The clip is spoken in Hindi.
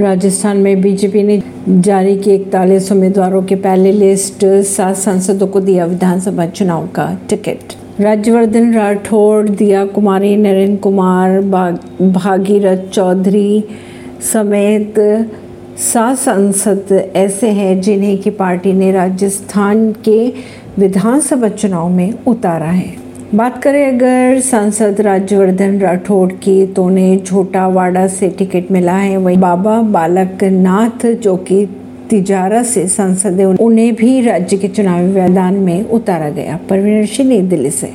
राजस्थान में बीजेपी ने जारी की इकतालीस उम्मीदवारों के पहले लिस्ट, सात सांसदों को दिया विधानसभा चुनाव का टिकट। राज्यवर्धन राठौड़ दिया कुमारी, नरेंद्र कुमार भागीरथ चौधरी समेत सात सांसद ऐसे हैं जिन्हें की पार्टी ने राजस्थान के विधानसभा चुनाव में उतारा है। बात करें अगर सांसद राज्यवर्धन राठौड़ की तो उन्हें छोटावाड़ा से टिकट मिला है। वही बाबा बालक नाथ जो कि तिजारा से सांसद है, उन्हें भी राज्य के चुनावी मैदान में उतारा गया। परवीन सिंह, नई दिल्ली से।